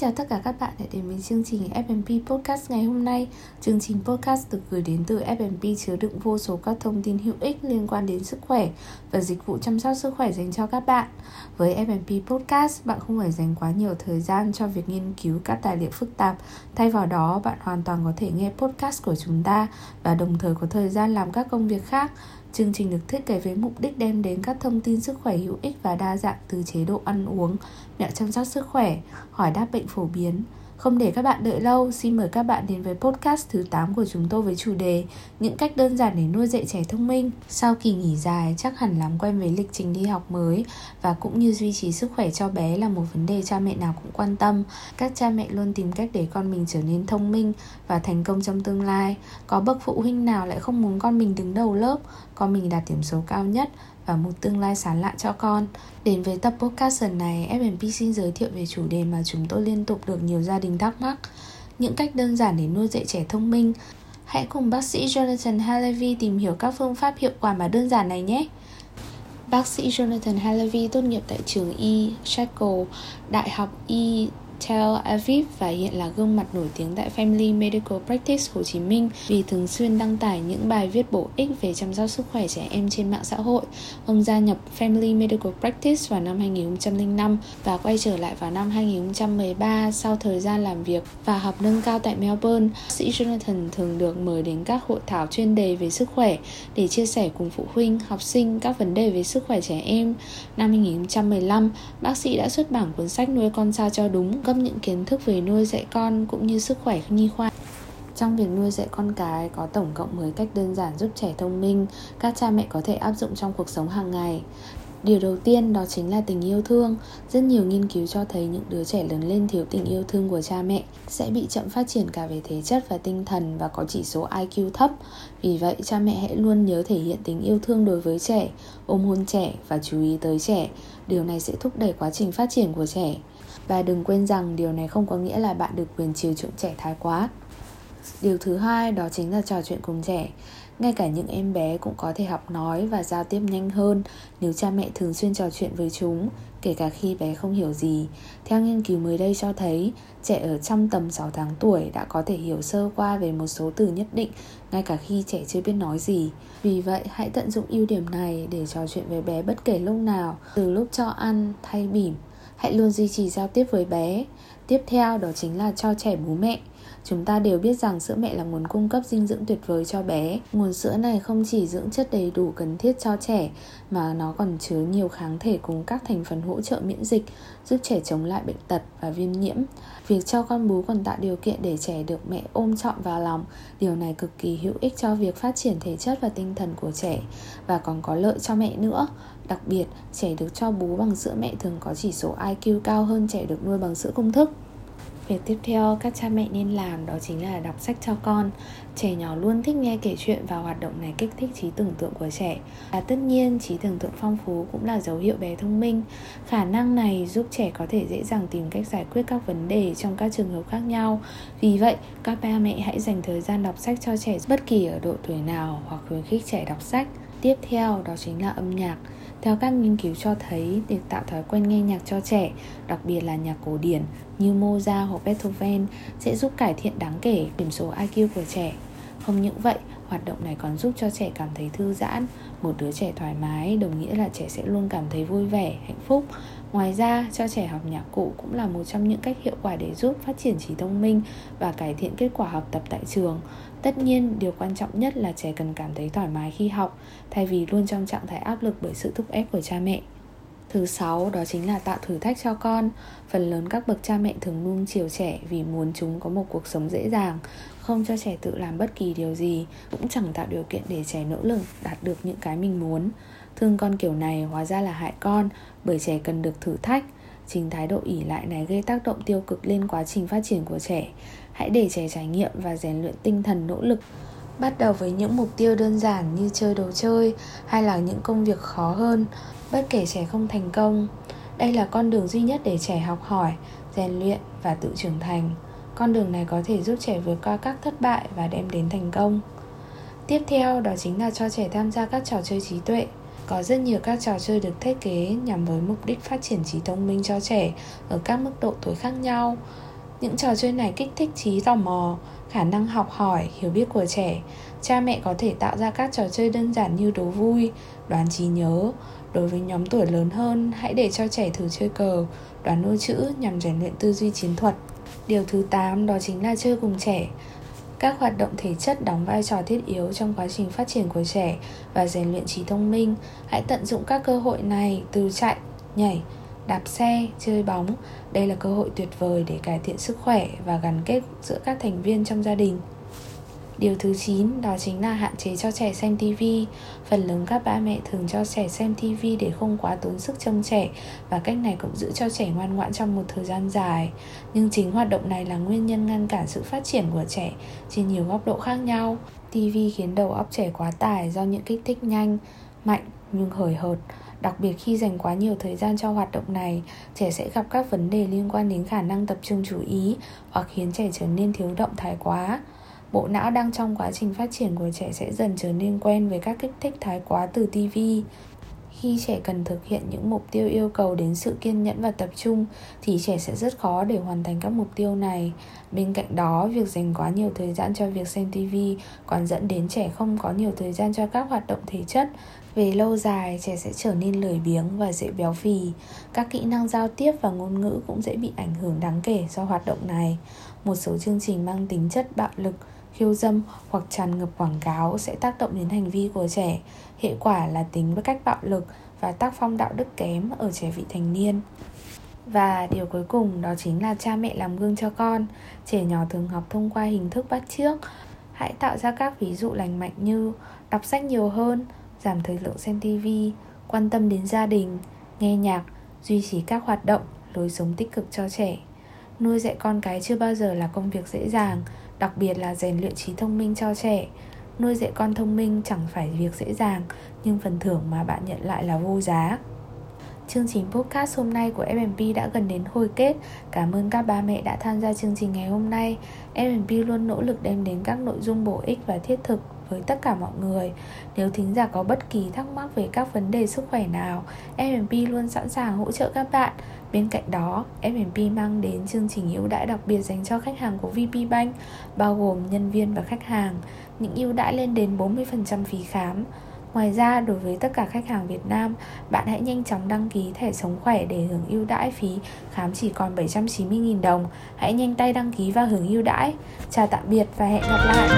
chào tất cả các bạn đã đến với chương trình FMP Podcast ngày hôm nay. Chương trình podcast được gửi đến từ FMP chứa đựng vô số các thông tin hữu ích liên quan đến sức khỏe và dịch vụ chăm sóc sức khỏe dành cho các bạn. Với FMP Podcast, bạn không phải dành quá nhiều thời gian cho việc nghiên cứu các tài liệu phức tạp. Thay vào đó, bạn hoàn toàn có thể nghe podcast của chúng ta và đồng thời có thời gian làm các công việc khác Chương trình được thiết kế với mục đích đem đến các thông tin sức khỏe hữu ích và đa dạng từ chế độ ăn uống, mẹo chăm sóc sức khỏe, hỏi đáp bệnh phổ biến, không để các bạn đợi lâu, xin mời các bạn đến với podcast thứ 8 của chúng tôi với chủ đề Những cách đơn giản để nuôi dạy trẻ thông minh. Sau kỳ nghỉ dài, chắc hẳn làm quen với lịch trình đi học mới và cũng như duy trì sức khỏe cho bé là một vấn đề cha mẹ nào cũng quan tâm. Các cha mẹ luôn tìm cách để con mình trở nên thông minh và thành công trong tương lai. Có bậc phụ huynh nào lại không muốn con mình đứng đầu lớp, con mình đạt điểm số cao nhất và một tương lai sáng lạ cho con. Đến với tập podcast lần này, FMP xin giới thiệu về chủ đề mà chúng tôi liên tục được nhiều gia đình thắc mắc. Những cách đơn giản để nuôi dạy trẻ thông minh. Hãy cùng bác sĩ Jonathan Halevi tìm hiểu các phương pháp hiệu quả mà đơn giản này nhé. Bác sĩ Jonathan Halevi tốt nghiệp tại trường Y Shackle, Đại học Y Tel Aviv và hiện là gương mặt nổi tiếng tại Family Medical Practice Hồ Chí Minh vì thường xuyên đăng tải những bài viết bổ ích về chăm sóc sức khỏe trẻ em trên mạng xã hội. Ông gia nhập Family Medical Practice vào năm 2005 và quay trở lại vào năm 2013 sau thời gian làm việc và học nâng cao tại Melbourne. Bác sĩ Jonathan thường được mời đến các hội thảo chuyên đề về sức khỏe để chia sẻ cùng phụ huynh, học sinh các vấn đề về sức khỏe trẻ em. Năm 2015, bác sĩ đã xuất bản cuốn sách nuôi con sao cho đúng cấp những kiến thức về nuôi dạy con cũng như sức khỏe nhi khoa. Trong việc nuôi dạy con cái có tổng cộng 10 cách đơn giản giúp trẻ thông minh, các cha mẹ có thể áp dụng trong cuộc sống hàng ngày. Điều đầu tiên đó chính là tình yêu thương. Rất nhiều nghiên cứu cho thấy những đứa trẻ lớn lên thiếu tình yêu thương của cha mẹ sẽ bị chậm phát triển cả về thể chất và tinh thần và có chỉ số IQ thấp. Vì vậy, cha mẹ hãy luôn nhớ thể hiện tình yêu thương đối với trẻ, ôm hôn trẻ và chú ý tới trẻ. Điều này sẽ thúc đẩy quá trình phát triển của trẻ. Và đừng quên rằng điều này không có nghĩa là bạn được quyền chiều chuộng trẻ thái quá. Điều thứ hai đó chính là trò chuyện cùng trẻ. Ngay cả những em bé cũng có thể học nói và giao tiếp nhanh hơn nếu cha mẹ thường xuyên trò chuyện với chúng, kể cả khi bé không hiểu gì. Theo nghiên cứu mới đây cho thấy, trẻ ở trong tầm 6 tháng tuổi đã có thể hiểu sơ qua về một số từ nhất định ngay cả khi trẻ chưa biết nói gì. Vì vậy, hãy tận dụng ưu điểm này để trò chuyện với bé bất kể lúc nào, từ lúc cho ăn, thay bỉm, Hãy luôn duy trì giao tiếp với bé. Tiếp theo đó chính là cho trẻ bú mẹ. Chúng ta đều biết rằng sữa mẹ là nguồn cung cấp dinh dưỡng tuyệt vời cho bé. Nguồn sữa này không chỉ dưỡng chất đầy đủ cần thiết cho trẻ mà nó còn chứa nhiều kháng thể cùng các thành phần hỗ trợ miễn dịch, giúp trẻ chống lại bệnh tật và viêm nhiễm. Việc cho con bú còn tạo điều kiện để trẻ được mẹ ôm trọn vào lòng. Điều này cực kỳ hữu ích cho việc phát triển thể chất và tinh thần của trẻ và còn có lợi cho mẹ nữa. Đặc biệt, trẻ được cho bú bằng sữa mẹ thường có chỉ số IQ cao hơn trẻ được nuôi bằng sữa công thức. Việc tiếp theo các cha mẹ nên làm đó chính là đọc sách cho con. Trẻ nhỏ luôn thích nghe kể chuyện và hoạt động này kích thích trí tưởng tượng của trẻ. Và tất nhiên, trí tưởng tượng phong phú cũng là dấu hiệu bé thông minh. Khả năng này giúp trẻ có thể dễ dàng tìm cách giải quyết các vấn đề trong các trường hợp khác nhau. Vì vậy, các ba mẹ hãy dành thời gian đọc sách cho trẻ bất kỳ ở độ tuổi nào hoặc khuyến khích trẻ đọc sách. Tiếp theo đó chính là âm nhạc. Theo các nghiên cứu cho thấy, việc tạo thói quen nghe nhạc cho trẻ, đặc biệt là nhạc cổ điển như Mozart hoặc Beethoven sẽ giúp cải thiện đáng kể điểm số IQ của trẻ. Không những vậy, hoạt động này còn giúp cho trẻ cảm thấy thư giãn. Một đứa trẻ thoải mái đồng nghĩa là trẻ sẽ luôn cảm thấy vui vẻ, hạnh phúc. Ngoài ra, cho trẻ học nhạc cụ cũng là một trong những cách hiệu quả để giúp phát triển trí thông minh và cải thiện kết quả học tập tại trường. Tất nhiên, điều quan trọng nhất là trẻ cần cảm thấy thoải mái khi học, thay vì luôn trong trạng thái áp lực bởi sự thúc ép của cha mẹ. Thứ sáu đó chính là tạo thử thách cho con. Phần lớn các bậc cha mẹ thường nuông chiều trẻ vì muốn chúng có một cuộc sống dễ dàng Không cho trẻ tự làm bất kỳ điều gì Cũng chẳng tạo điều kiện để trẻ nỗ lực đạt được những cái mình muốn. Thương con kiểu này hóa ra là hại con Bởi trẻ cần được thử thách. Chính thái độ ỉ lại này gây tác động tiêu cực lên quá trình phát triển của trẻ. Hãy để trẻ trải nghiệm và rèn luyện tinh thần nỗ lực. Bắt đầu với những mục tiêu đơn giản như chơi đồ chơi hay là những công việc khó hơn, bất kể trẻ không thành công. Đây là con đường duy nhất để trẻ học hỏi, rèn luyện và tự trưởng thành. Con đường này có thể giúp trẻ vượt qua các thất bại và đem đến thành công. Tiếp theo đó chính là cho trẻ tham gia các trò chơi trí tuệ có rất nhiều các trò chơi được thiết kế nhằm với mục đích phát triển trí thông minh cho trẻ ở các mức độ tuổi khác nhau Những trò chơi này kích thích trí tò mò, khả năng học hỏi, hiểu biết của trẻ. Cha mẹ có thể tạo ra các trò chơi đơn giản như đố vui, đoán trí nhớ. Đối với nhóm tuổi lớn hơn, hãy để cho trẻ thử chơi cờ, đoán ô chữ nhằm rèn luyện tư duy chiến thuật. Điều thứ 8 đó chính là chơi cùng trẻ. Các hoạt động thể chất đóng vai trò thiết yếu trong quá trình phát triển của trẻ và rèn luyện trí thông minh. Hãy tận dụng các cơ hội này từ chạy, nhảy, đạp xe, chơi bóng. Đây là cơ hội tuyệt vời để cải thiện sức khỏe và gắn kết giữa các thành viên trong gia đình. Điều thứ 9 đó chính là hạn chế cho trẻ xem TV. Phần lớn các ba mẹ thường cho trẻ xem TV để không quá tốn sức trông trẻ và cách này cũng giữ cho trẻ ngoan ngoãn trong một thời gian dài. Nhưng chính hoạt động này là nguyên nhân ngăn cản sự phát triển của trẻ trên nhiều góc độ khác nhau. TV khiến đầu óc trẻ quá tải do những kích thích nhanh, mạnh nhưng hời hợt. Đặc biệt khi dành quá nhiều thời gian cho hoạt động này, trẻ sẽ gặp các vấn đề liên quan đến khả năng tập trung chú ý hoặc khiến trẻ trở nên thiếu động thái quá bộ não đang trong quá trình phát triển của trẻ sẽ dần trở nên quen với các kích thích thái quá từ TV. Khi trẻ cần thực hiện những mục tiêu yêu cầu đến sự kiên nhẫn và tập trung thì trẻ sẽ rất khó để hoàn thành các mục tiêu này. Bên cạnh đó, việc dành quá nhiều thời gian cho việc xem TV còn dẫn đến trẻ không có nhiều thời gian cho các hoạt động thể chất. Về lâu dài, trẻ sẽ trở nên lười biếng và dễ béo phì. Các kỹ năng giao tiếp và ngôn ngữ cũng dễ bị ảnh hưởng đáng kể do hoạt động này. Một số chương trình mang tính chất bạo lực khiêu dâm hoặc tràn ngập quảng cáo sẽ tác động đến hành vi của trẻ. Hệ quả là tính với cách bạo lực và tác phong đạo đức kém ở trẻ vị thành niên. Và điều cuối cùng đó chính là cha mẹ làm gương cho con. Trẻ nhỏ thường học thông qua hình thức bắt chước. Hãy tạo ra các ví dụ lành mạnh như đọc sách nhiều hơn, giảm thời lượng xem TV, quan tâm đến gia đình, nghe nhạc, duy trì các hoạt động, lối sống tích cực cho trẻ. Nuôi dạy con cái chưa bao giờ là công việc dễ dàng, đặc biệt là rèn luyện trí thông minh cho trẻ. Nuôi dạy con thông minh chẳng phải việc dễ dàng, nhưng phần thưởng mà bạn nhận lại là vô giá. Chương trình podcast hôm nay của FMP đã gần đến hồi kết. Cảm ơn các ba mẹ đã tham gia chương trình ngày hôm nay. FMP luôn nỗ lực đem đến các nội dung bổ ích và thiết thực với tất cả mọi người. Nếu thính giả có bất kỳ thắc mắc về các vấn đề sức khỏe nào, FMP luôn sẵn sàng hỗ trợ các bạn. Bên cạnh đó, FMP mang đến chương trình ưu đãi đặc biệt dành cho khách hàng của VP Bank, bao gồm nhân viên và khách hàng. Những ưu đãi lên đến 40% phí khám. Ngoài ra, đối với tất cả khách hàng Việt Nam, bạn hãy nhanh chóng đăng ký thẻ sống khỏe để hưởng ưu đãi phí khám chỉ còn 790.000 đồng. Hãy nhanh tay đăng ký và hưởng ưu đãi. Chào tạm biệt và hẹn gặp lại.